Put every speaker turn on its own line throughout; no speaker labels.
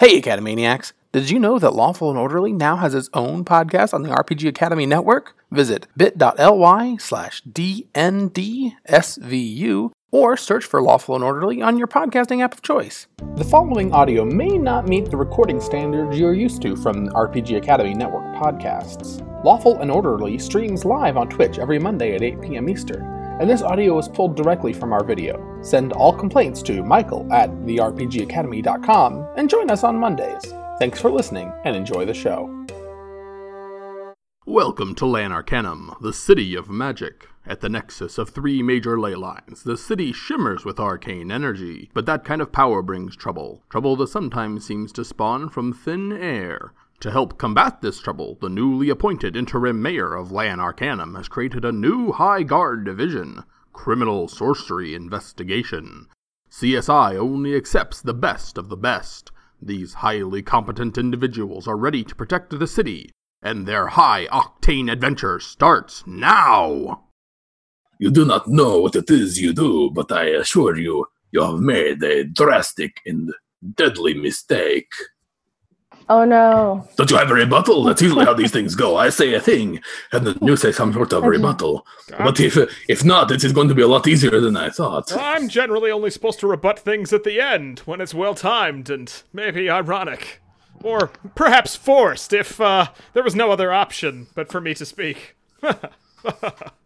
Hey, Academaniacs! Did you know that Lawful and Orderly now has its own podcast on the RPG Academy Network? Visit bit.ly slash DNDSVU or search for Lawful and Orderly on your podcasting app of choice. The following audio may not meet the recording standards you're used to from RPG Academy Network podcasts. Lawful and Orderly streams live on Twitch every Monday at 8 p.m. Eastern and this audio is pulled directly from our video. Send all complaints to michael at therpgacademy.com and join us on Mondays. Thanks for listening and enjoy the show.
Welcome to Lan Arcanym, the city of magic. At the nexus of three major ley lines, the city shimmers with arcane energy, but that kind of power brings trouble. Trouble that sometimes seems to spawn from thin air. To help combat this trouble, the newly appointed interim mayor of Lan Arcanym has created a new High Guard division Criminal Sorcery Investigation. CSI only accepts the best of the best. These highly competent individuals are ready to protect the city, and their high octane adventure starts now!
You do not know what it is you do, but I assure you, you have made a drastic and deadly mistake.
Oh no.
Don't you have a rebuttal? That's usually how these things go. I say a thing, and then you say some sort of rebuttal. But if if not, it is going to be a lot easier than I thought.
I'm generally only supposed to rebut things at the end when it's well timed and maybe ironic. Or perhaps forced if uh, there was no other option but for me to speak.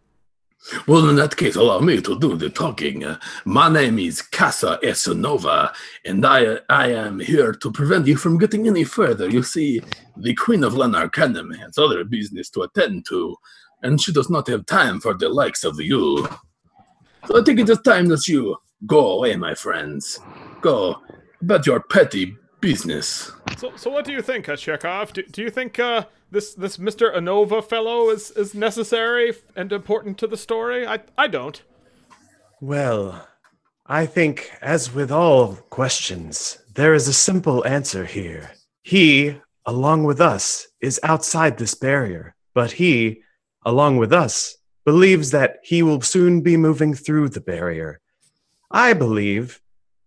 Well, in that case, allow me to do the talking. Uh, my name is Casa S Nova, and I I am here to prevent you from getting any further. You see, the Queen of Lan Arcanym has other business to attend to, and she does not have time for the likes of you. So I think it is time that you go away, my friends. Go about your petty business.
So, so what do you think, Chekhov? Do, do you think uh, this this Mr. Anova fellow is, is necessary and important to the story? I I don't.
Well, I think, as with all questions, there is a simple answer here. He, along with us, is outside this barrier, but he, along with us, believes that he will soon be moving through the barrier. I believe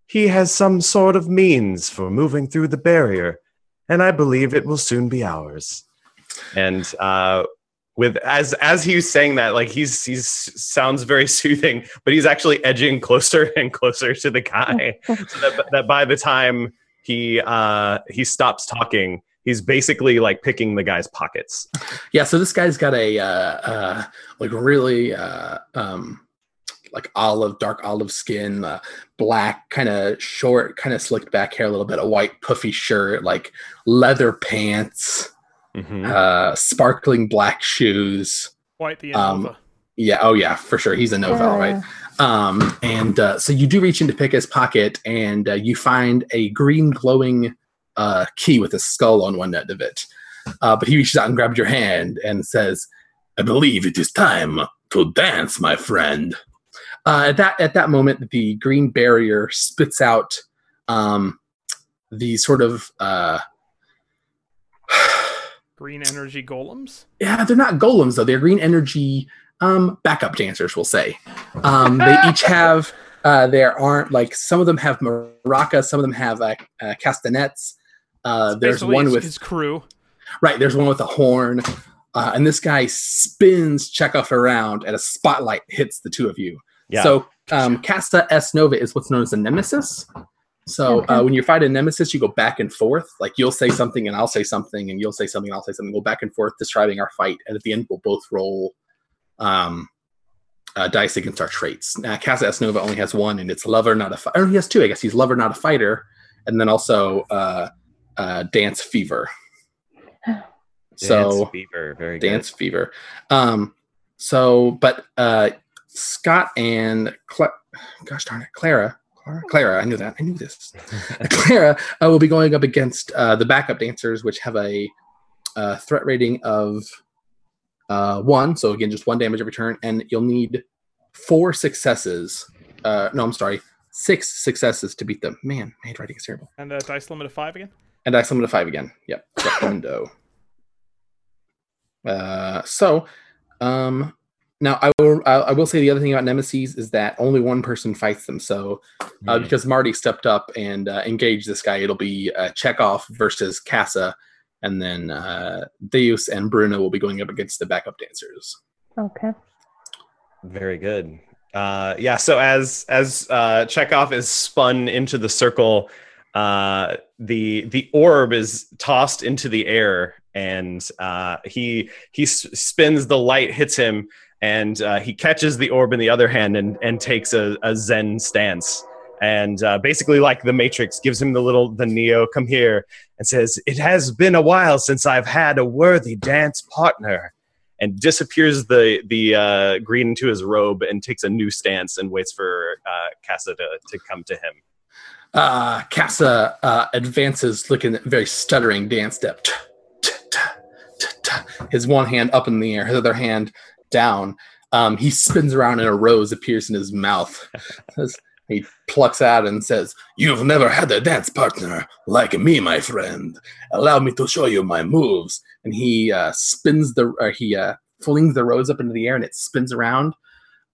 he has some sort of means for moving through the barrier, and I believe it will soon be ours. And uh, with as as he's saying that, like he's he's sounds very soothing, but he's actually edging closer and closer to the guy, so that, that by the time he uh, he stops talking, he's basically like picking the guy's pockets.
Yeah, so this guy's got a uh, uh, like really uh, um, like olive, dark olive skin, uh, black, kind of short, kind of slicked back hair, a little bit, a white puffy shirt, like leather pants,
Mm-hmm.
uh, sparkling black shoes.
Quite the
Um, Yeah, oh yeah, for sure. He's a Nova, right? Um, and uh, so you do reach into pick his pocket, and uh, you find a green glowing uh, key with a skull on one end of it. Uh, but he reaches out and grabs your hand and says,
I believe it is time to dance, my friend.
uh, at that at that moment, the green barrier spits out um, the sort of uh,
Green energy golems.
yeah, they're not golems though. They're green energy um, backup dancers, we'll say. Um, they each have uh, there aren't like some of them have maracas, some of them have uh, uh, castanets. Uh, there's one with
his crew.
right. There's one with a horn, uh, and this guy spins Chekhov around, and a spotlight hits the two of you.
Yeah.
So um, Casa S Nova is what's known as a nemesis. So uh, when you fight a nemesis, you go back and forth. Like you'll say something and I'll say something, and you'll say something and I'll say something. We'll back and forth describing our fight, and at the end we'll both roll um, uh, dice against our traits. Now Casa S Nova only has one, and it's lover, not a. Fi- or he has two, I guess. He's lover, not a fighter, and then also uh, uh, dance fever. So
Dance fever, very good.
dance fever. Um, so, but uh, Scott and Cla- gosh darn it, Clara, Clara, Clara, I knew that, I knew this. Clara uh, will be going up against uh, the backup dancers, which have a uh, threat rating of uh, one. So again, just one damage every turn, and you'll need four successes. Uh, no, I'm sorry, six successes to beat them. Man, handwriting is terrible.
And uh, dice limit of five again.
And dice limit of five again. Yep. Window. Uh, so, um, now I will I I will say the other thing about nemesis is that only one person fights them. So uh,
Hmm.
because Marty stepped up and uh, engaged this guy, it'll be uh, Chekhov versus Casa, and then uh, Deus and Bruna will be going up against the backup dancers.
Okay.
Very good. Uh, yeah. So as as uh, Chekhov is spun into the circle, uh, the the orb is tossed into the air, and uh, he he s- spins. The light hits him, and uh, he catches the orb in the other hand and and takes a, a Zen stance. And uh, basically, like the Matrix, gives him the little the Neo come here and says, "It has been a while since I've had a worthy dance partner." and disappears the the uh, green into his robe and takes a new stance and waits for uh, Casa to, to come to him.
Uh, Casa uh, advances, looking very stuttering dance step. His one hand up in the air, his other hand down. Um, he spins around and a rose appears in his mouth. He plucks out and says,
You've never had a dance partner like me, my friend. Allow me to show you my moves.
and he uh, spins the or he uh, flings the rose up into the air and it spins around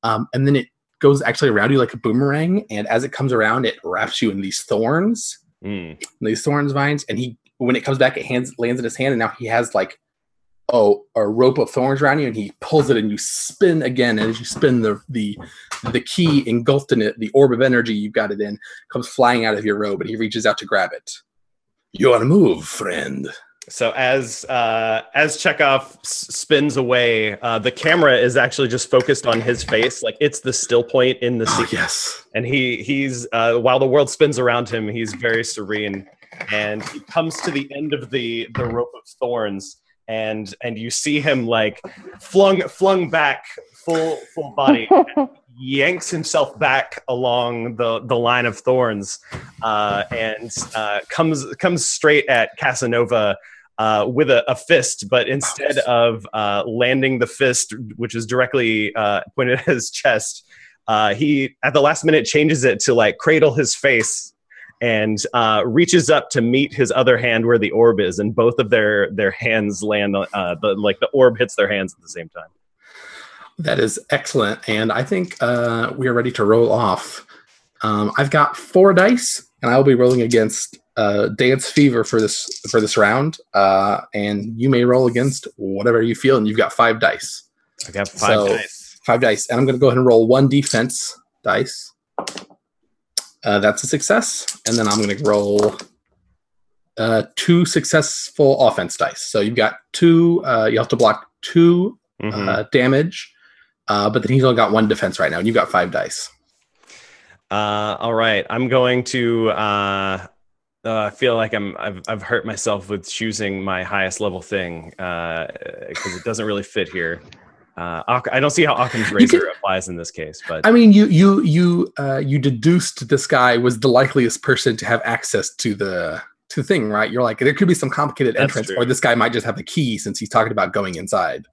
um, and then it goes actually around you like a boomerang and as it comes around it wraps you in these thorns
Mm.
these thorns vines and he when it comes back it hands lands in his hand and now he has like oh a rope of thorns around you and he pulls it and you spin again and as you spin the the the key engulfed in it the orb of energy you've got it in comes flying out of your robe and he reaches out to grab it
Your move, friend.
So as uh, as Chekhov s- spins away, uh, the camera is actually just focused on his face, like it's the still point in the
Oh,
scene.
yes.
and he he's uh, while the world spins around him he's very serene and he comes to the end of the the rope of thorns and and you see him like flung flung back full full body yanks himself back along the the line of thorns uh, and uh, comes comes straight at Casanova uh, with a, a fist, but instead of uh, landing the fist, which is directly uh, pointed at his chest, uh, he at the last minute changes it to like cradle his face and uh, reaches up to meet his other hand where the orb is, and both of their their hands land. on- Uh, the like the orb hits their hands at the same time.
That is excellent, and I think uh, we are ready to roll off. Um, I've got four dice, and I will be rolling against uh, Dance Fever for this for this round. Uh, and you may roll against whatever you feel, and you've got five dice.
I got five
So-
dice.
Five dice, and I'm going to go ahead and roll one defense dice. Uh, that's a success, and then I'm going to roll uh, two successful offense dice. So you've got two. Uh, you have to block 2
Mhm.
uh, damage, uh, but then he's only got one defense right now, and you've got five dice.
Uh, all right, I'm going to. Uh, uh, I feel like I'm. I've, I've hurt myself with choosing my highest level thing because it doesn't really fit here. Uh, I don't see how Occam's razor
can-
applies in this case, but
I mean, you you you uh, you deduced this guy was the likeliest person to have access to the to the thing, right? You're like, there could be some complicated
That's
entrance,
true.
or this guy might just have the key since he's talking about going inside.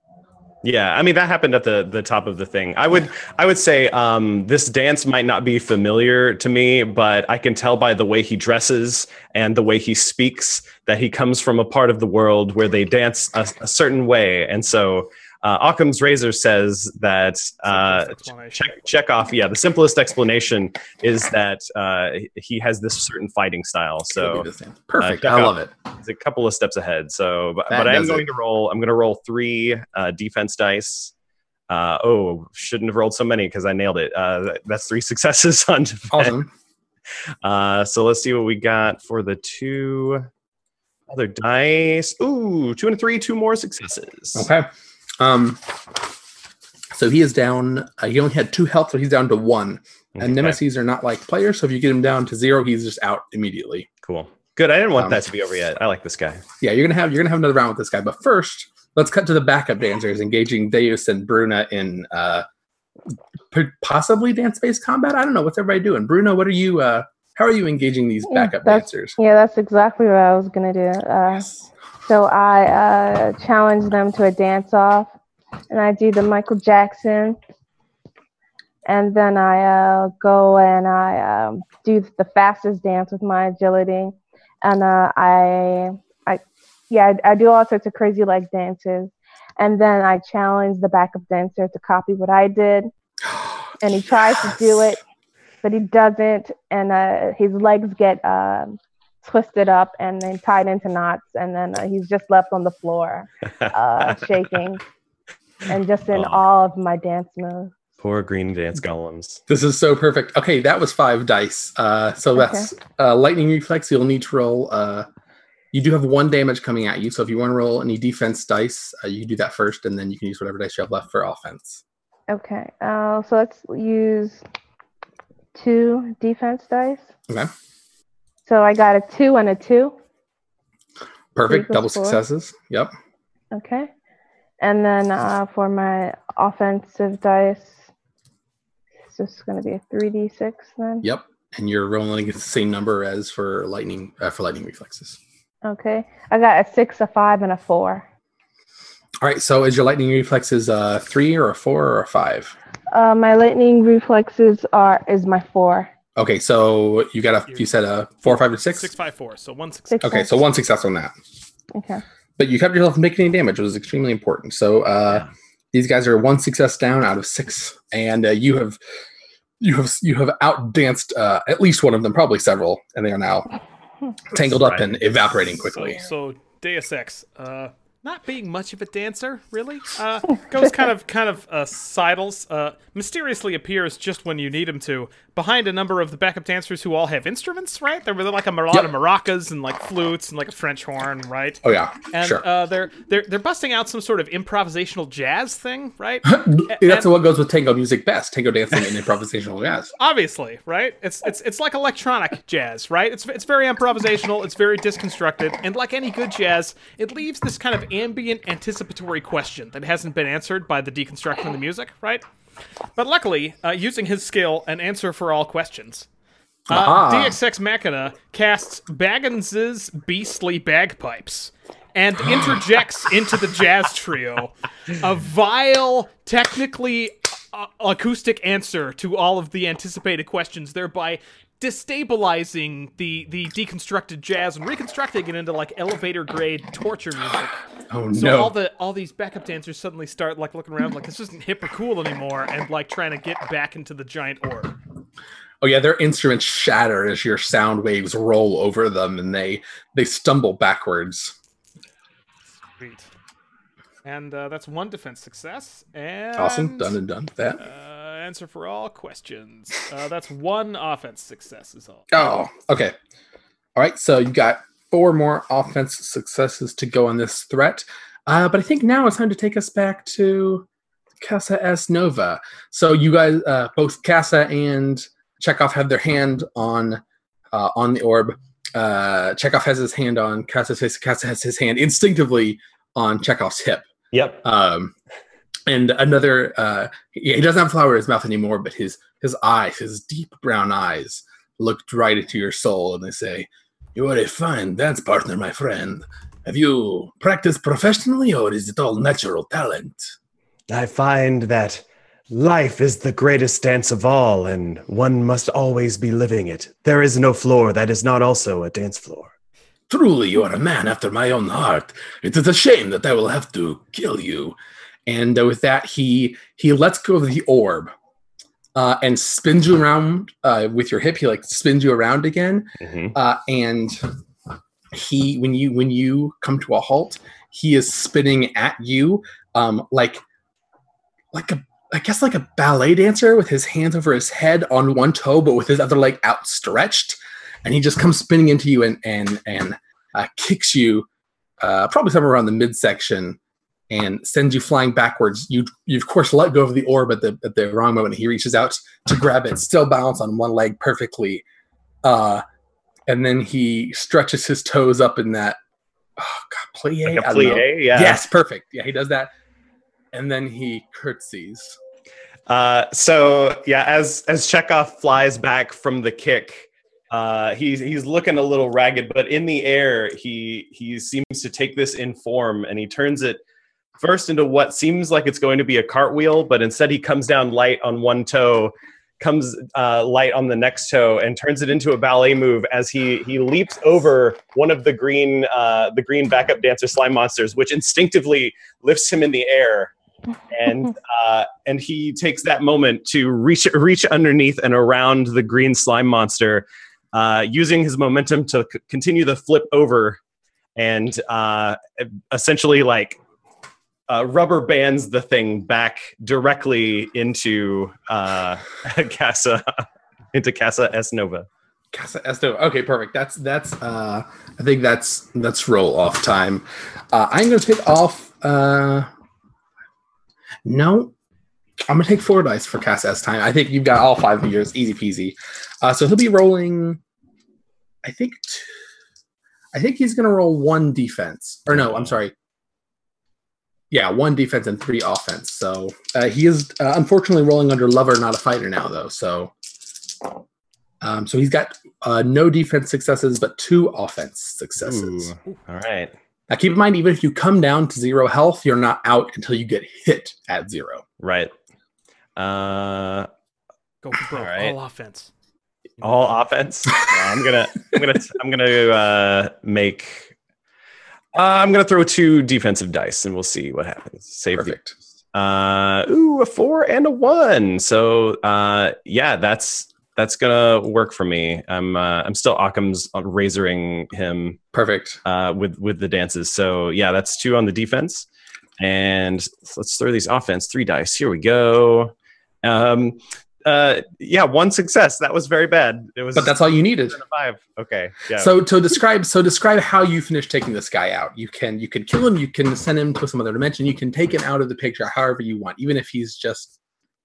yeah, I mean that happened at the the top of the thing. I would I would say um, this dance might not be familiar to me, but I can tell by the way he dresses and the way he speaks that he comes from a part of the world where they dance a, a certain way, and so. Uh, Occam's razor says that uh, check check off. Yeah, the simplest explanation is that uh, he has this certain fighting style. So
Could be the same. perfect.
check
I love it.
he's a couple of steps ahead. So, but, but I am going
it.
to roll. I'm going to roll three uh, defense dice. Uh, oh, shouldn't have rolled so many because I nailed it. Uh, that's three successes on defense.
Awesome.
Uh, so let's see what we got for the two other dice. Ooh, two and a three, two more successes.
Okay. Um. So he is down. Uh, he only had two health, so he's down to one.
Okay,
And nemesis are not like players, so if you get him down to zero, he's just out immediately.
Cool. Good. I didn't want
Um,
that to be over yet. I like this guy.
Yeah, you're gonna have you're gonna have another round with this guy. But first, let's cut to the backup dancers engaging Deus and Bruna in uh, possibly dance-based combat. I don't know what's everybody doing. Bruna, what are you? Uh, how are you engaging these backup
that's-
dancers?
Yeah, that's exactly what I was gonna do. Uh,
Yes.
So I uh, challenge them to a dance off, and I do the Michael Jackson, and then I uh, go and I um, do the fastest dance with my agility, and uh, I, I, yeah, I, I do all sorts of crazy like dances, and then I challenge the backup dancer to copy what I did, and he tries to do it, but he doesn't, and uh, his legs get um twisted up and then tied into knots, and then uh, he's just left on the floor, uh, shaking, and just in
Oh.
awe of my dance moves.
Poor green dance golems.
This is so perfect. Okay, that was five dice. Uh, so that's uh, lightning reflex. You'll need to roll. Uh, you do have one damage coming at you. So if you want to roll any defense dice, uh, you can do that first, and then you can use whatever dice you have left for offense.
Okay, uh, so let's use two defense dice.
Okay,
So I got a two and a two.
perfect. Double
four.
successes. Yep.
Okay. And then uh, for my offensive dice, it's just going to be a 3d6 then.
Yep. And you're rolling against the same number as for lightning uh, for lightning reflexes.
Okay. I got a six, a five, and a four.
All right. So is your lightning reflexes a three or a four or a five?
Uh, my lightning reflexes are is my four.
Okay. So you got a you said a four, five, or six.
Six five four. So one six.
Six.
Okay. So one success on that.
Okay.
but you kept yourself from making any damage, which is extremely important. So uh, these guys are one success down out of six, and uh, you have you have you have outdanced uh, at least one of them, probably several, and they are now tangled up and evaporating
So,
quickly.
so Deus Ex, uh, not being much of a dancer, really, uh, goes kind of kind of uh, sidles. Uh, mysteriously appears just when you need him to, behind a number of the backup dancers who all have instruments. Right, there were like a lot
Yep.
of maracas and like flutes and like a French horn. Right.
Oh yeah,
And
sure.
uh, they're they're they're busting out some sort of improvisational jazz thing, right?
That's what goes with tango music best: tango dancing and improvisational jazz.
Obviously, right? It's it's it's like electronic jazz, right? It's it's very improvisational, it's very disconstructed, and like any good jazz, it leaves this kind of ambient anticipatory question that hasn't been answered by the deconstruction of the music, right? But luckily, uh, using his skill, an answer for all questions. Uh,
Aha.
Deus Ex Machina casts Baggins's beastly bagpipes and interjects into the jazz trio a vile, technically uh, acoustic answer to all of the anticipated questions, thereby destabilizing the the deconstructed jazz and reconstructing it into like elevator grade torture music.
Oh no.
So
no!
all the all these backup dancers suddenly start like looking around like this isn't hip or cool anymore, and like trying to get back into the giant orb.
oh yeah, their instruments shatter as your sound waves roll over them, and they they stumble backwards.
Sweet. And uh, that's one defense success. And
Awesome, done and done with that.
Uh, answer for all questions. Uh, that's one offense success is all.
Oh, okay. All right, so you got four more offense successes to go on this threat. Uh, but I think now it's time to take us back to Casa S Nova. So you guys, uh, both Casa and Chekhov have their hand on uh, on the orb. Uh, Chekhov has his hand on Casa's face. Casa has his hand instinctively on Chekhov's hip.
Yep.
Um, and another, uh, he, doesn't have flower in his mouth anymore, but his his eyes, his deep brown eyes, look right into your soul, and they say,
You are a fine dance partner, my friend. Have you practiced professionally, or is it all natural talent?
I find that life is the greatest dance of all, and one must always be living it. There is no floor that is not also a dance floor.
Truly, you are a man after my own heart. It is a shame that I will have to kill you.
And uh, with that, he he lets go of the orb, uh, and spins you around uh, with your hip. He like spins you around again, uh, and he when you when you come to a halt he is spinning at you um like like a i guess like a ballet dancer with his hands over his head on one toe but with his other leg outstretched. And he just comes spinning into you and and and uh, kicks you uh, probably somewhere around the midsection and sends you flying backwards. You you of course let go of the orb at the at the wrong moment. He reaches out to grab it still balanced on one leg perfectly uh and then he stretches his toes up in that oh god plie
Like plie, yeah.
yes perfect. Yeah he does that and then he curtsies.
Uh, so yeah, as as Chekhov flies back from the kick, uh, he's he's looking a little ragged, but in the air, he he seems to take this in form, and he turns it first into what seems like it's going to be a cartwheel, but instead he comes down light on one toe, comes uh, light on the next toe and turns it into a ballet move as he he leaps over one of the green uh, the green backup dancer slime monsters, which instinctively lifts him in the air. and uh, and he takes that moment to reach reach underneath and around the green slime monster, uh, using his momentum to c- continue the flip over, and uh, essentially like uh, rubber bands the thing back directly into uh, Casa into Casa S Nova.
Casa Esto. Okay, perfect. That's that's. uh I think that's that's roll off time. Uh, I'm gonna take off. uh No, I'm gonna take four dice for Casa S time. I think you've got all five of yours, easy peasy. Uh, so he'll be rolling. I think. T- I think he's gonna roll one defense. Or no, I'm sorry. Yeah, one defense and three offense. So uh, he is uh, unfortunately rolling under lover, not a fighter now, though. So, um, so he's got uh, no defense successes, but two offense successes.
Ooh, all right.
Now, keep in mind, even if you come down to zero health, you're not out until you get hit at zero.
Right. Uh,
Go for broke.
All right.
All offense.
all offense. No, I'm gonna, I'm gonna, I'm gonna uh, make. Uh, I'm gonna throw two defensive dice, and we'll see what happens. Save the
Perfect.
Uh, ooh, a four and a one. So, uh, yeah, that's that's gonna work for me. I'm uh, I'm still Occam's razoring him
Perfect.
uh, with with the dances. So yeah, that's two on the defense, and let's throw these offense three dice. Here we go. Um, uh, yeah, one success. That was very bad. It was
But that's all you needed.
five. Okay, yeah.
So to describe so describe how you finish taking this guy out. You can you can kill him, you can send him to some other dimension, you can take him out of the picture however you want, even if he's just,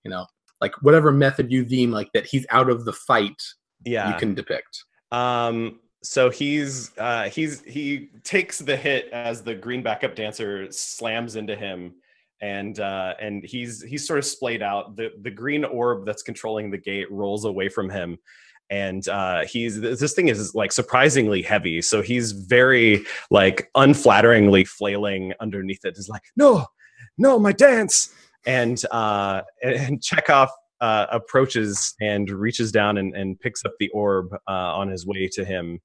you know, like whatever method you deem like that he's out of the fight,
yeah,
you can depict.
Um, so he's uh, he's he takes the hit as the green backup dancer slams into him, and uh, and he's he's sort of splayed out. The the green orb that's controlling the gate rolls away from him, and uh, he's this thing is like surprisingly heavy. So he's very like unflatteringly flailing underneath it. Is like no, no, my dance, and uh, and, Chekhov uh, approaches and reaches down and, and picks up the orb uh, on his way to him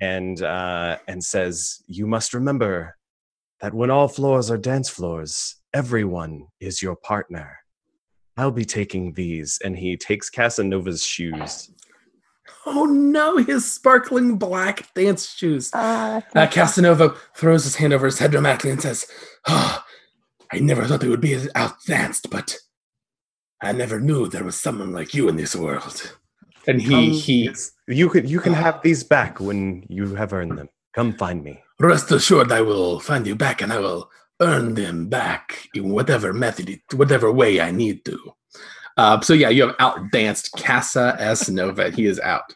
and uh, and says, "You must remember that when all floors are dance floors, everyone is your partner. I'll be taking these." And he takes Casanova's shoes.
Oh no, his sparkling black dance shoes.
Ah,
Uh, Casanova throws his hand over his head dramatically and says, oh, I never thought they would be as outdanced, but I never knew there was someone like you in this world. And he,
Come-
he
Yes, you can you can have these back when you have earned them. Come find me.
Rest assured, I will find you back and I will earn them back in whatever method, it- whatever way I need to.
Uh, so yeah, you have outdanced Casa S Nova. he is out.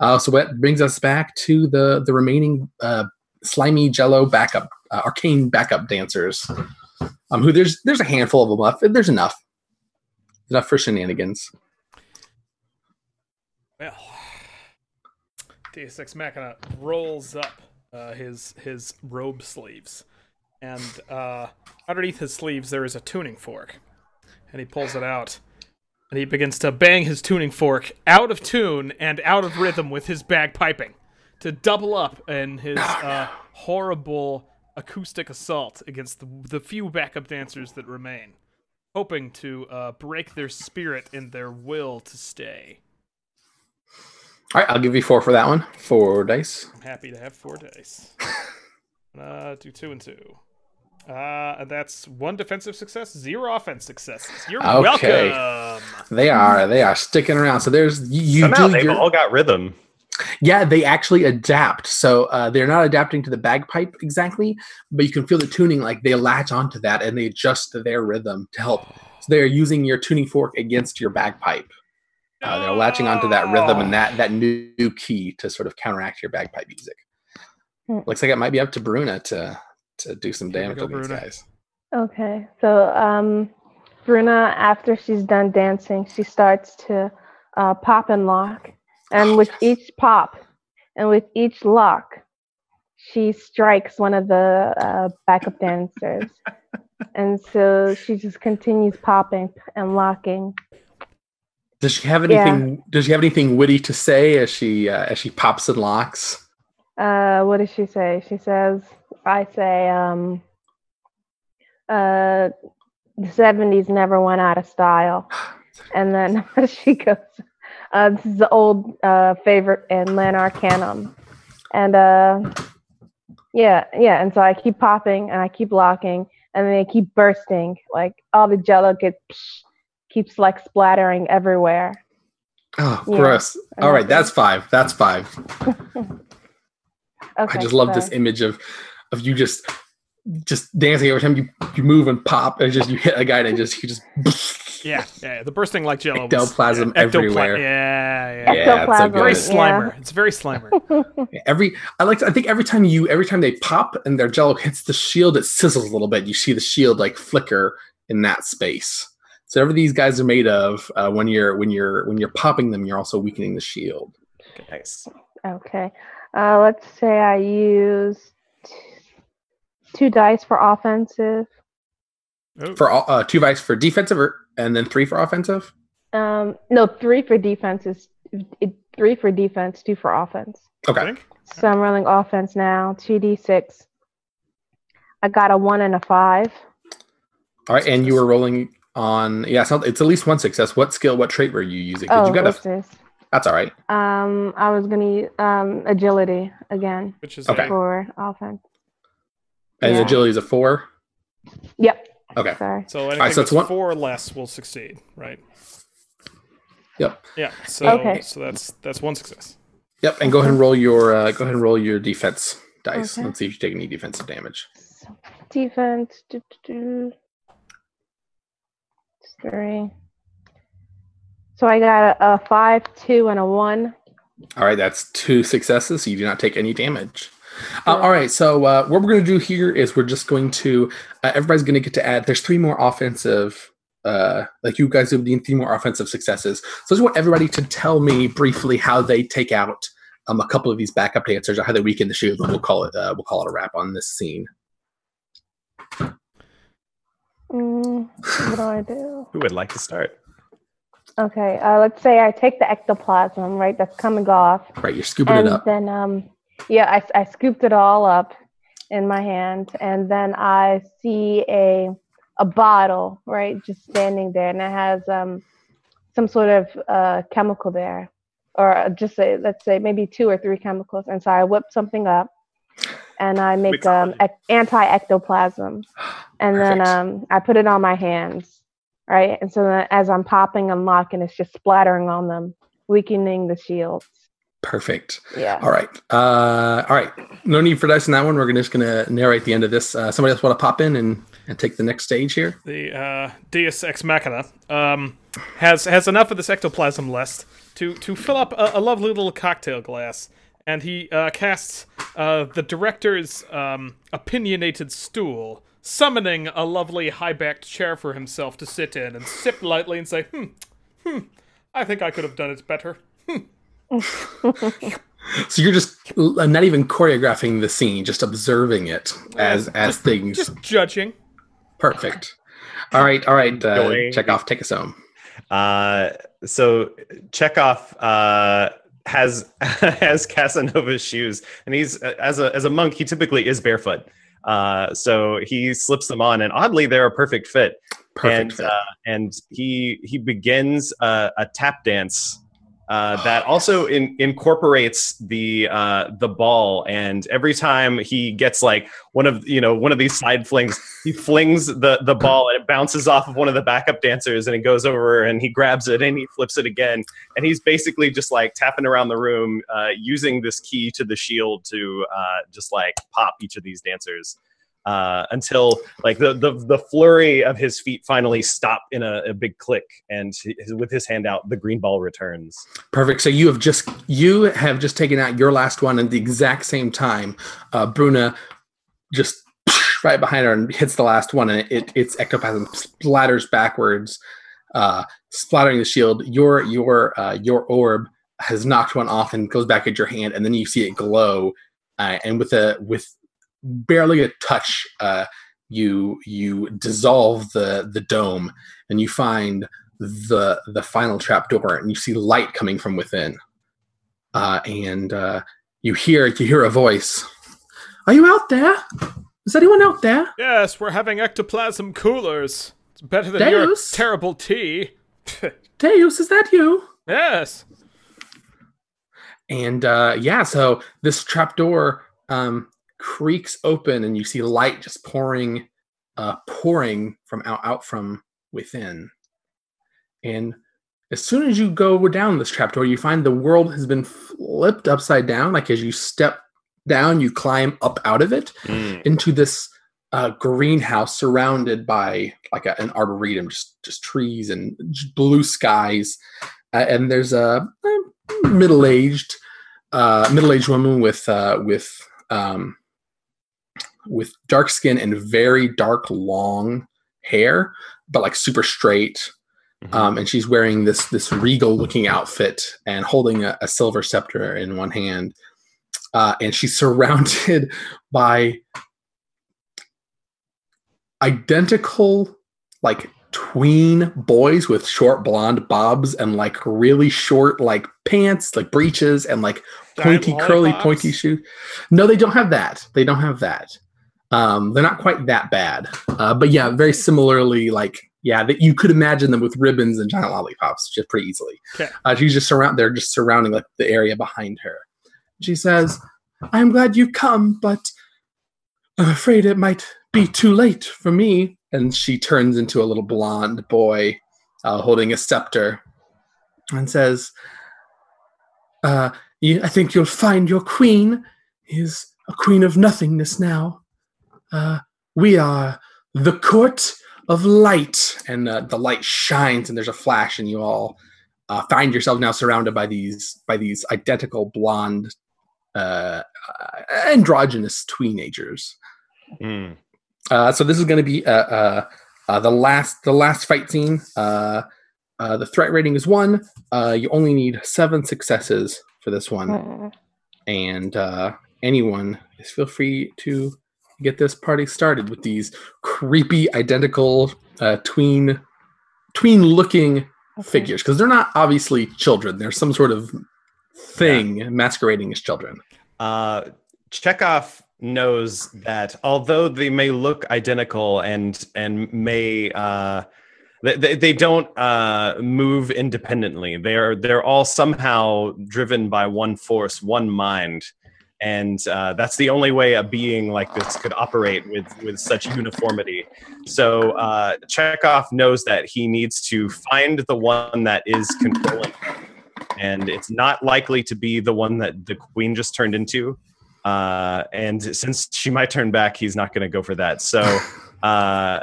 Uh, so that brings us back to the the remaining uh, slimy Jello backup, uh, arcane backup dancers. Um, who there's there's a handful of them left. There's enough, enough for shenanigans.
Well, Deus Ex Machina rolls up uh, his his robe sleeves, and uh, underneath his sleeves there is a tuning fork, and he pulls it out, and he begins to bang his tuning fork out of tune and out of rhythm with his bagpiping, to double up in his uh, horrible acoustic assault against the, the few backup dancers that remain, hoping to uh, break their spirit and their will to stay.
All right, I'll give you four for that one. Four dice.
I'm happy to have four dice. uh, do two and two. Uh, that's one defensive success, zero offense successes. You're
Okay.
welcome.
They are they are sticking around. So there's you, you
Somehow
do
they've
your,
all got rhythm.
yeah they actually adapt. So uh, they're not adapting to the bagpipe exactly, but you can feel the tuning like they latch onto that and they adjust their rhythm to help. So they're using your tuning fork against your bagpipe. Uh, they're latching onto that rhythm and that that new, new key to sort of counteract your bagpipe music.
Hmm.
Looks like it might be up to Bruna to to do some damage
go,
on these
Bruna.
guys.
Okay, so um, Bruna, after she's done dancing, she starts to uh, pop and lock, and
Oh,
with
yes.
each pop and with each lock, she strikes one of the uh, backup dancers, and so she just continues popping and locking.
Does she have anything? Does she have anything witty to say as she uh, as she pops and locks?
Uh, what does she say? She says, I say, um, uh, the 70s never went out of style. And then she goes, uh, this is the old uh, favorite in Lan Arcanym. And uh, yeah, yeah. And so I keep popping and I keep locking and they keep bursting. Like all the jello gets, keeps like splattering everywhere.
Oh,
Yeah.
gross! All right,
that's
five. That's five.
Okay,
I just love this image of of you just just dancing every time you you move and pop and just you hit a guy and it just you just
Yeah, yeah. The bursting like jello. was-
Ectoplasm
yeah, ectopla-
everywhere.
Yeah, yeah.
Yeah, it's so
Ectoplasm,
good.
Very
Yeah.
slimer. It's very slimer.
every I like to, I think every time you every time they pop and their jello hits the shield it sizzles a little bit. You see the shield like flicker in that space. So whatever these guys are made of, uh, when you're when you're when you're popping them, you're also weakening the shield.
Nice.
Okay. Uh, let's say I use t- two dice for offensive.
Oh,
For all, uh, two dice for defensive, or, and then three for offensive.
Um, no, three for defense is it, three for defense, two for offense.
I
Okay.
So I'm rolling offense now. Two d six. I got a one and a five.
All right, and you were rolling on yeah. It's, not, it's at least one success. What skill? What trait were you using?
Oh,
you got
what's
a,
this?
that's all right.
Um, I was gonna use um agility again
Which is
Okay.
for offense.
And
Yeah.
agility is a four.
Yep.
Okay.
Sorry.
so anything
right, so
that's
it's one-
four or less will succeed, right?
Yep.
Yeah. So
Okay.
so that's that's one success.
Yep. And go ahead and roll your uh, go ahead and roll your defense dice.
Okay.
Let's see if you take any defensive damage.
So, defense. Do, do, do. Three. So I got a, a five, two, and a one.
All right, that's two successes. So you do not take any damage. Uh, all right, so uh, what we're going to do here is we're just going to uh, everybody's going to get to add. There's three more offensive. Uh, like you guys have need three more offensive successes. So I just want everybody to tell me briefly how they take out um, a couple of these backup dancers or how they weaken the shield. And we'll call it uh, we'll call it a wrap on this scene.
Mm, what do I do?
Who would like to start?
Okay, uh, let's say I take the ectoplasm, right? That's coming off,
Right, you're scooping
and
it up.
then um, yeah, I, I scooped it all up in my hand, and then I see a a bottle, right, just standing there, and it has um some sort of uh chemical there, or just say let's say maybe two or three chemicals, and so I whip something up, and I make um ec- anti-ectoplasm, and then um I put it on my hands, right, and so then as I'm popping and locking, it's just splattering on them, weakening the shields.
Perfect.
Yeah.
All right. Uh, all right. No need for dice in that one. We're just going to narrate the end of this. Uh, somebody else want to pop in and, and take the next stage here?
The uh, Deus Ex Machina um, has has enough of this ectoplasm left to to fill up a, a lovely little cocktail glass, and he uh, casts uh, the director's um, opinionated stool, summoning a lovely high-backed chair for himself to sit in and sip lightly and say, "Hmm, hmm, I think I could have done it better."
So you're just uh, not even choreographing the scene, just observing it as as things.
Just judging.
Perfect. All right. All right. Uh,
Enjoying.
Chekhov. Take us home.
Uh, so Chekhov uh, has has Casanova's shoes, and he's as a as a monk, he typically is barefoot. Uh, so he slips them on, and oddly, they're a perfect fit.
Perfect.
and
fit.
uh, and he he begins uh, a tap dance uh, that also in, incorporates the uh, the ball. And every time he gets like one of you know one of these side flings, he flings the the ball and it bounces off of one of the backup dancers, and it goes over and he grabs it and he flips it again. And he's basically just like tapping around the room uh, using this key to the shield to uh, just like pop each of these dancers uh, until like the, the the flurry of his feet finally stop in a, a big click, and with his hand out, the green ball returns.
Perfect. So you have just you have just taken out your last one at the exact same time. Uh, Bruna just right behind her and hits the last one, and it, its ectoplasm splatters backwards, uh, splattering the shield. Your your uh, your orb has knocked one off and goes back at your hand, and then you see it glow, uh, and with a with barely a touch, uh, you you dissolve the the dome, and you find the the final trap door, and you see light coming from within. Uh, and uh, you hear you hear a voice. Are you out there? Is anyone out there?
Yes, we're having ectoplasm coolers. It's better than your terrible tea.
Deus, is that you?
yes.
And uh, yeah, so this trapdoor um, creaks open, and you see light just pouring, uh, pouring from out out from within. And as soon as you go down this trapdoor, you find the world has been flipped upside down. Like as you step down, you climb up out of it
Mm.
into this uh, greenhouse surrounded by like a, an arboretum, just just trees and blue skies. Uh, and there's a, a middle-aged uh, middle-aged woman with uh, with um, with dark skin and very dark long hair, but like super straight.
Mhm.
Um, and she's wearing this this regal looking outfit and holding a, a silver scepter in one hand. Uh, and she's surrounded by identical like tween boys with short blonde bobs and like really short like pants like breeches and like pointy curly pointy shoes no they don't have that they don't have that um they're not quite that bad uh but yeah very similarly like yeah that you could imagine them with ribbons and giant lollipops just pretty easily
Okay.
uh, she's just surround they're just surrounding like the area behind her she says i'm glad you've come but i'm afraid it might be too late for me and she turns into a little blonde boy uh, holding a scepter and says uh, I think you'll find your queen is a queen of nothingness now. Uh, we are the court of light, and uh, the light shines, and there's a flash, and you all uh, find yourself now surrounded by these by these identical blonde, uh, androgynous teenagers.
Mm.
Uh, so this is going to be uh, uh, uh, the last the last fight scene. Uh, uh, the threat rating is one. Uh, you only need seven successes for this one,
Mm.
and uh, anyone is feel free to get this party started with these creepy, identical uh, tween tween looking
Okay.
figures because they're not obviously children. They're some sort of thing masquerading as children.
Uh, Chekhov knows that although they may look identical and and may uh, they- they, they don't uh, move independently. They're they're all somehow driven by one force, one mind, and uh, that's the only way a being like this could operate with with such uniformity. So uh, Chekhov knows that he needs to find the one that is controlling him, and it's not likely to be the one that the queen just turned into. Uh, and since she might turn back, he's not going to go for that. So uh,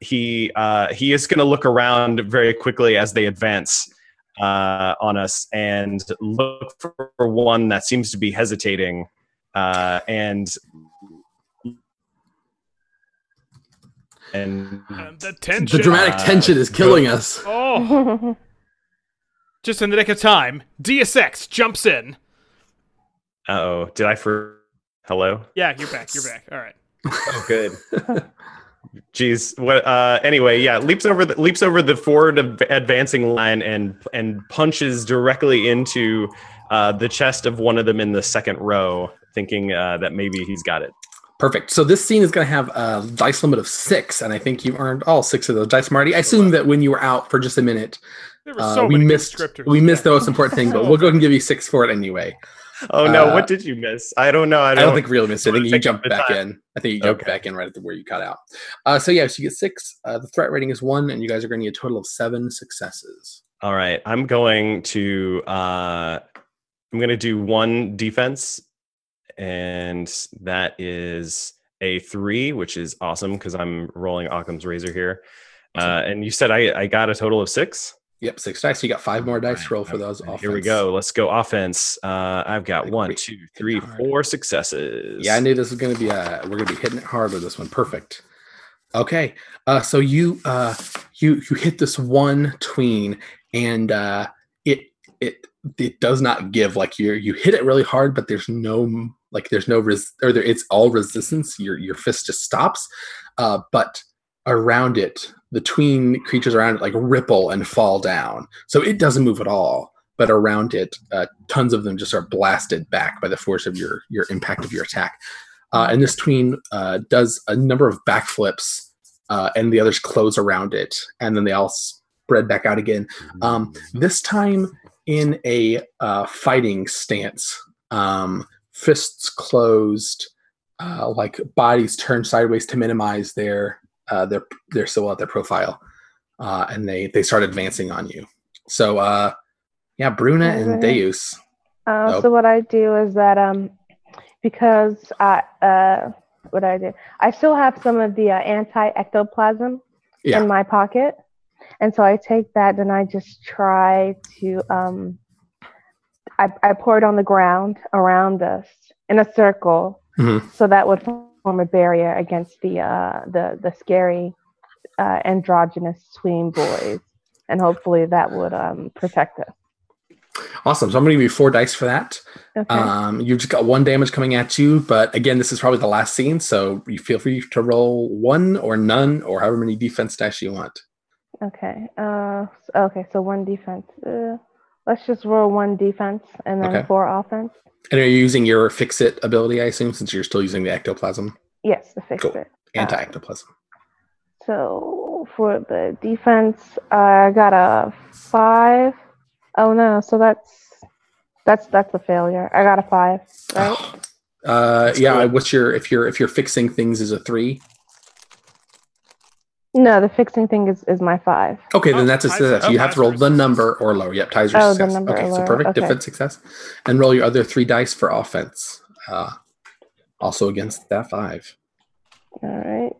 he uh, he is going to look around very quickly as they advance uh, on us and look for one that seems to be hesitating. Uh, and and
And the tension.
The dramatic
Uh,
tension is killing us.
Oh, just in the nick of time, DSX jumps in.
Uh oh, did I for hello?
Yeah, you're back. You're back. All right.
Oh, good. Jeez. What? Uh, anyway, yeah, leaps over the leaps over the forward advancing line and and punches directly into uh, the chest of one of them in the second row, thinking uh, that maybe he's got it.
Perfect. So this scene is going to have a dice limit of six, and I think you earned all six of those dice, Marty. I assume that when you were out for just a minute,
There were
uh,
so
we
many
missed we missed the most important thing, but we'll go and give you six for it anyway.
Oh no!
Uh,
what did you miss? I don't know. I
I
don't,
don't think really missed it. I think you jumped back
time.
in. I think you jumped
Okay.
back in right at the, where you cut out. Uh, so yeah, so you get six. Uh, the threat rating is one, and you guys are going to get a total of seven successes.
All right, I'm going to uh I'm going to do one defense and that is a 3, which is awesome cuz I'm rolling Occam's razor here. Uh and you said I I got a total of 6?
Yep, six dice. You got five more dice
Right,
roll for those. Offense.
Here we go. Let's go offense. Uh I've got one, two, three, four successes.
Yeah, I knew this was going to be. Uh, we're going to be hitting it hard with this one. Perfect. Okay, uh, so you uh, you you hit this one tween, and uh, it it it does not give. Like you you hit it really hard, but there's no like there's no res or there, it's all resistance. Your your fist just stops, uh, but around it the tween creatures around it like ripple and fall down. So it doesn't move at all, but around it, uh, tons of them just are blasted back by the force of your your impact of your attack. Uh, and this tween uh, does a number of backflips, uh, and the others close around it, and then they all spread back out again. Um, this time in a uh, fighting stance, um, fists closed, uh, like bodies turned sideways to minimize their uh, their their silhouette, their profile, uh, and they they start advancing on you. So uh, yeah, Bruna and. Deus.
Uh,
Nope.
So what I do is that um, because I uh, what I do, I still have some of the uh, anti-ectoplasm
Yeah.
in my pocket, and so I take that and I just try to um, I I pour it on the ground around us in a circle,
Mhm.
so that would form a barrier against the uh, the the scary uh, androgynous tween boys, and hopefully that would um, protect us.
Awesome. So I'm going to give you four dice for that.
Okay.
Um, you've just got one damage coming at you, but again, this is probably the last scene, so you feel free to roll one or none or however many defense dice you want.
Okay. Uh. Okay. So one defense. Uh, let's just roll one defense and then
Okay.
four offense.
And are you using your fix it ability, I assume, since you're still using the ectoplasm,
Yes, to fix
Cool.
it.
anti ectoplasm?
So for the defense, I got a five. Oh no. So that's that's that's a failure. I got a five. Right.
Uh, yeah. What's your if you're if you're fixing things is a three?
No, the fixing thing is is my five.
Okay,
Oh,
then that's a
ties
success.
are-
you
oh,
have to roll the number or lower. Yep, ties are
Oh, the
success.
number
okay,
or
so perfect
okay.
defense success, and roll your other three dice for offense. Uh, also against that five.
All right.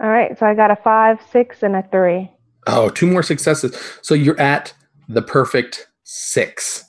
All right. So I got a five, six, and a three.
Oh, two more successes. So you're at the perfect six.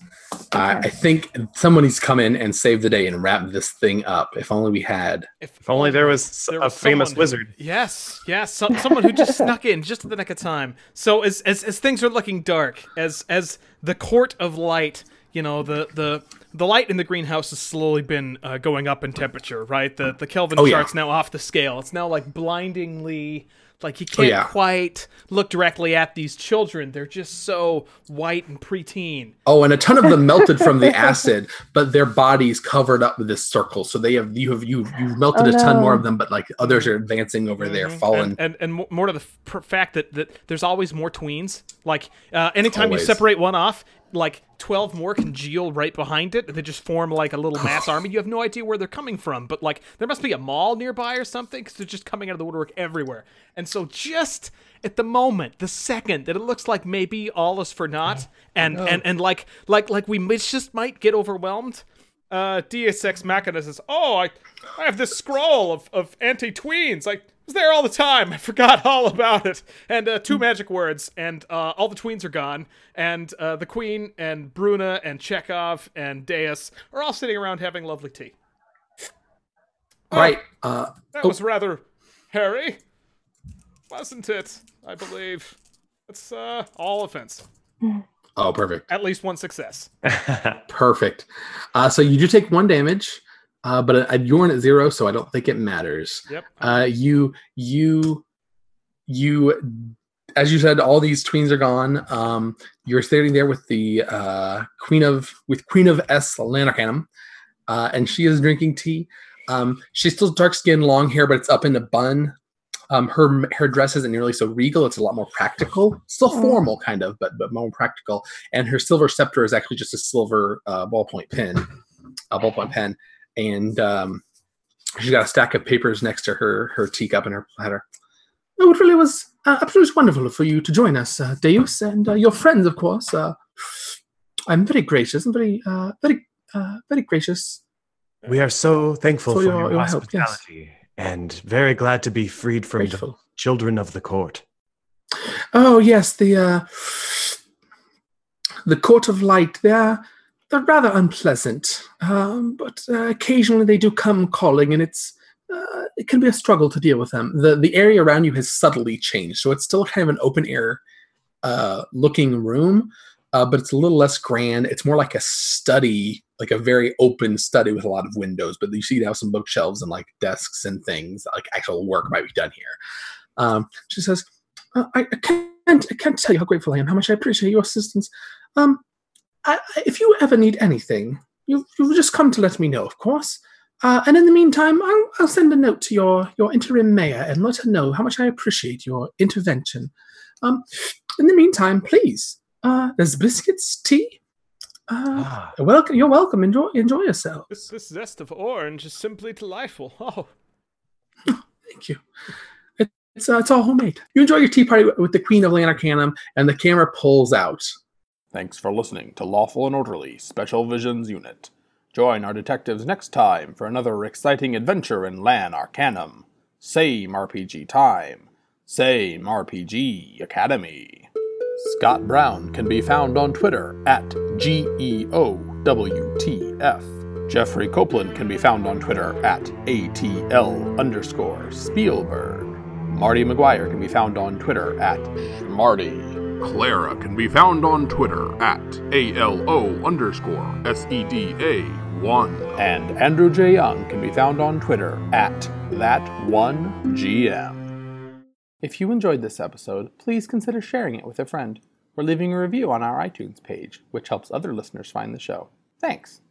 Okay.
I think someone needs to come in and save the day and wrap this thing up. If only we had.
If only there was
There
a
was
famous
who-
wizard.
Yes, yes, some, someone who just snuck in just at the nick of time. So as, as as things are looking dark, as as the court of light, you know, the the the light in the greenhouse has slowly been uh, going up in temperature, right? The the Kelvin
Oh, yeah.
chart's now off the scale. It's now like blindingly like you can't
yeah.
quite look directly at these children. They're just so white and preteen.
Oh, and a ton of them melted from the acid, but their bodies covered up with this circle. So they have you have you you've melted
Oh,
a ton
no.
more of them, but like others are advancing over there, fallen.
and and, and more to the f- fact that, that there's always more tweens. Like uh, anytime
Always.
you separate one off, like twelve more congeal right behind it, and they just form like a little mass army. You have no idea where they're coming from, but like there must be a mall nearby or something because they're just coming out of the woodwork everywhere. And so just at the moment, the second that it looks like maybe all is for naught, and and and like like like we just might get overwhelmed. Uh, Deus Ex Machina says, "Oh, I, I have this scroll of, of anti-tweens. I was there all the time. I forgot all about it. And uh, two magic words, and uh, all the tweens are gone. And uh, the Queen and Bruna and Chekhov and Deus are all sitting around having lovely tea.
right. Uh,
That
Oh.
was rather hairy, wasn't it? I believe it's uh, all offense.
oh, perfect.
At least one success.
Perfect. Uh, so you do take one damage, uh, but uh, you're at zero, so I don't think it matters.
Yep.
Uh, you you you as you said, all these tweens are gone. Um, you're standing there with the uh, queen of with Queen of S Lan Arcanym, uh, and she is drinking tea. Um, she's still dark skin, long hair, but it's up in a bun. Um, her her dress isn't nearly so regal; it's a lot more practical. Still
Mm.
formal, kind of, but but more practical. And her silver scepter is actually just a silver uh, ballpoint pen, a ballpoint pen, and um, she's got a stack of papers next to her her teacup and her platter. Oh, it really was uh, absolutely wonderful for you to join us, uh, Deus, and uh, your friends, of course. Uh, I'm very gracious and very, uh, very, uh, very gracious.
we are so thankful
For
for,
your-
your,
your help, yes.
hospitality and very glad to be freed from the children of the court.
Oh yes, the uh, the court of light. They're they're rather unpleasant, um, but uh, occasionally they do come calling, and it's uh, it can be a struggle to deal with them. the The area around you has subtly changed, so it's still kind of an open air uh, looking room. uh, but it's a little less grand. It's more like a study, like a very open study with a lot of windows. But you see now some bookshelves and like desks and things, like actual work might be done here. Um, she says, uh, I, I can't, I can't tell you how grateful I am, how much I appreciate your assistance. Um, I, I- if you ever need anything, you you just come to let me know, of course. Uh, and in the meantime, I'll, I'll send a note to your, your interim mayor and let her know how much I appreciate your intervention. Um, in the meantime, please, uh, there's biscuits, tea. Uh,
Ah,
welcome. You're welcome. Enjoy enjoy yourself.
This, this zest of orange is simply delightful. Oh,
Thank you. It, it's uh, it's all homemade. You enjoy your tea party with- with the Queen of Lan Arcanym, and the camera pulls out.
Thanks for listening to Lawful and Orderly Special Visions Unit. Join our detectives next time for another exciting adventure in Lan Arcanym. Same RPG time, same RPG Academy. Scott Brown can be found on Twitter at E GEOWTF. Jeffrey Copeland can be found on Twitter at ATL underscore Spielberg. Marty McGuire can be found on Twitter at Marty.
Clara can be found on Twitter at ALO underscore SEDA1.
And Andrew J. Young can be found on Twitter at that1gm. If you enjoyed this episode, please consider sharing it with a friend or leaving a review on our iTunes page, which helps other listeners find the show. Thanks.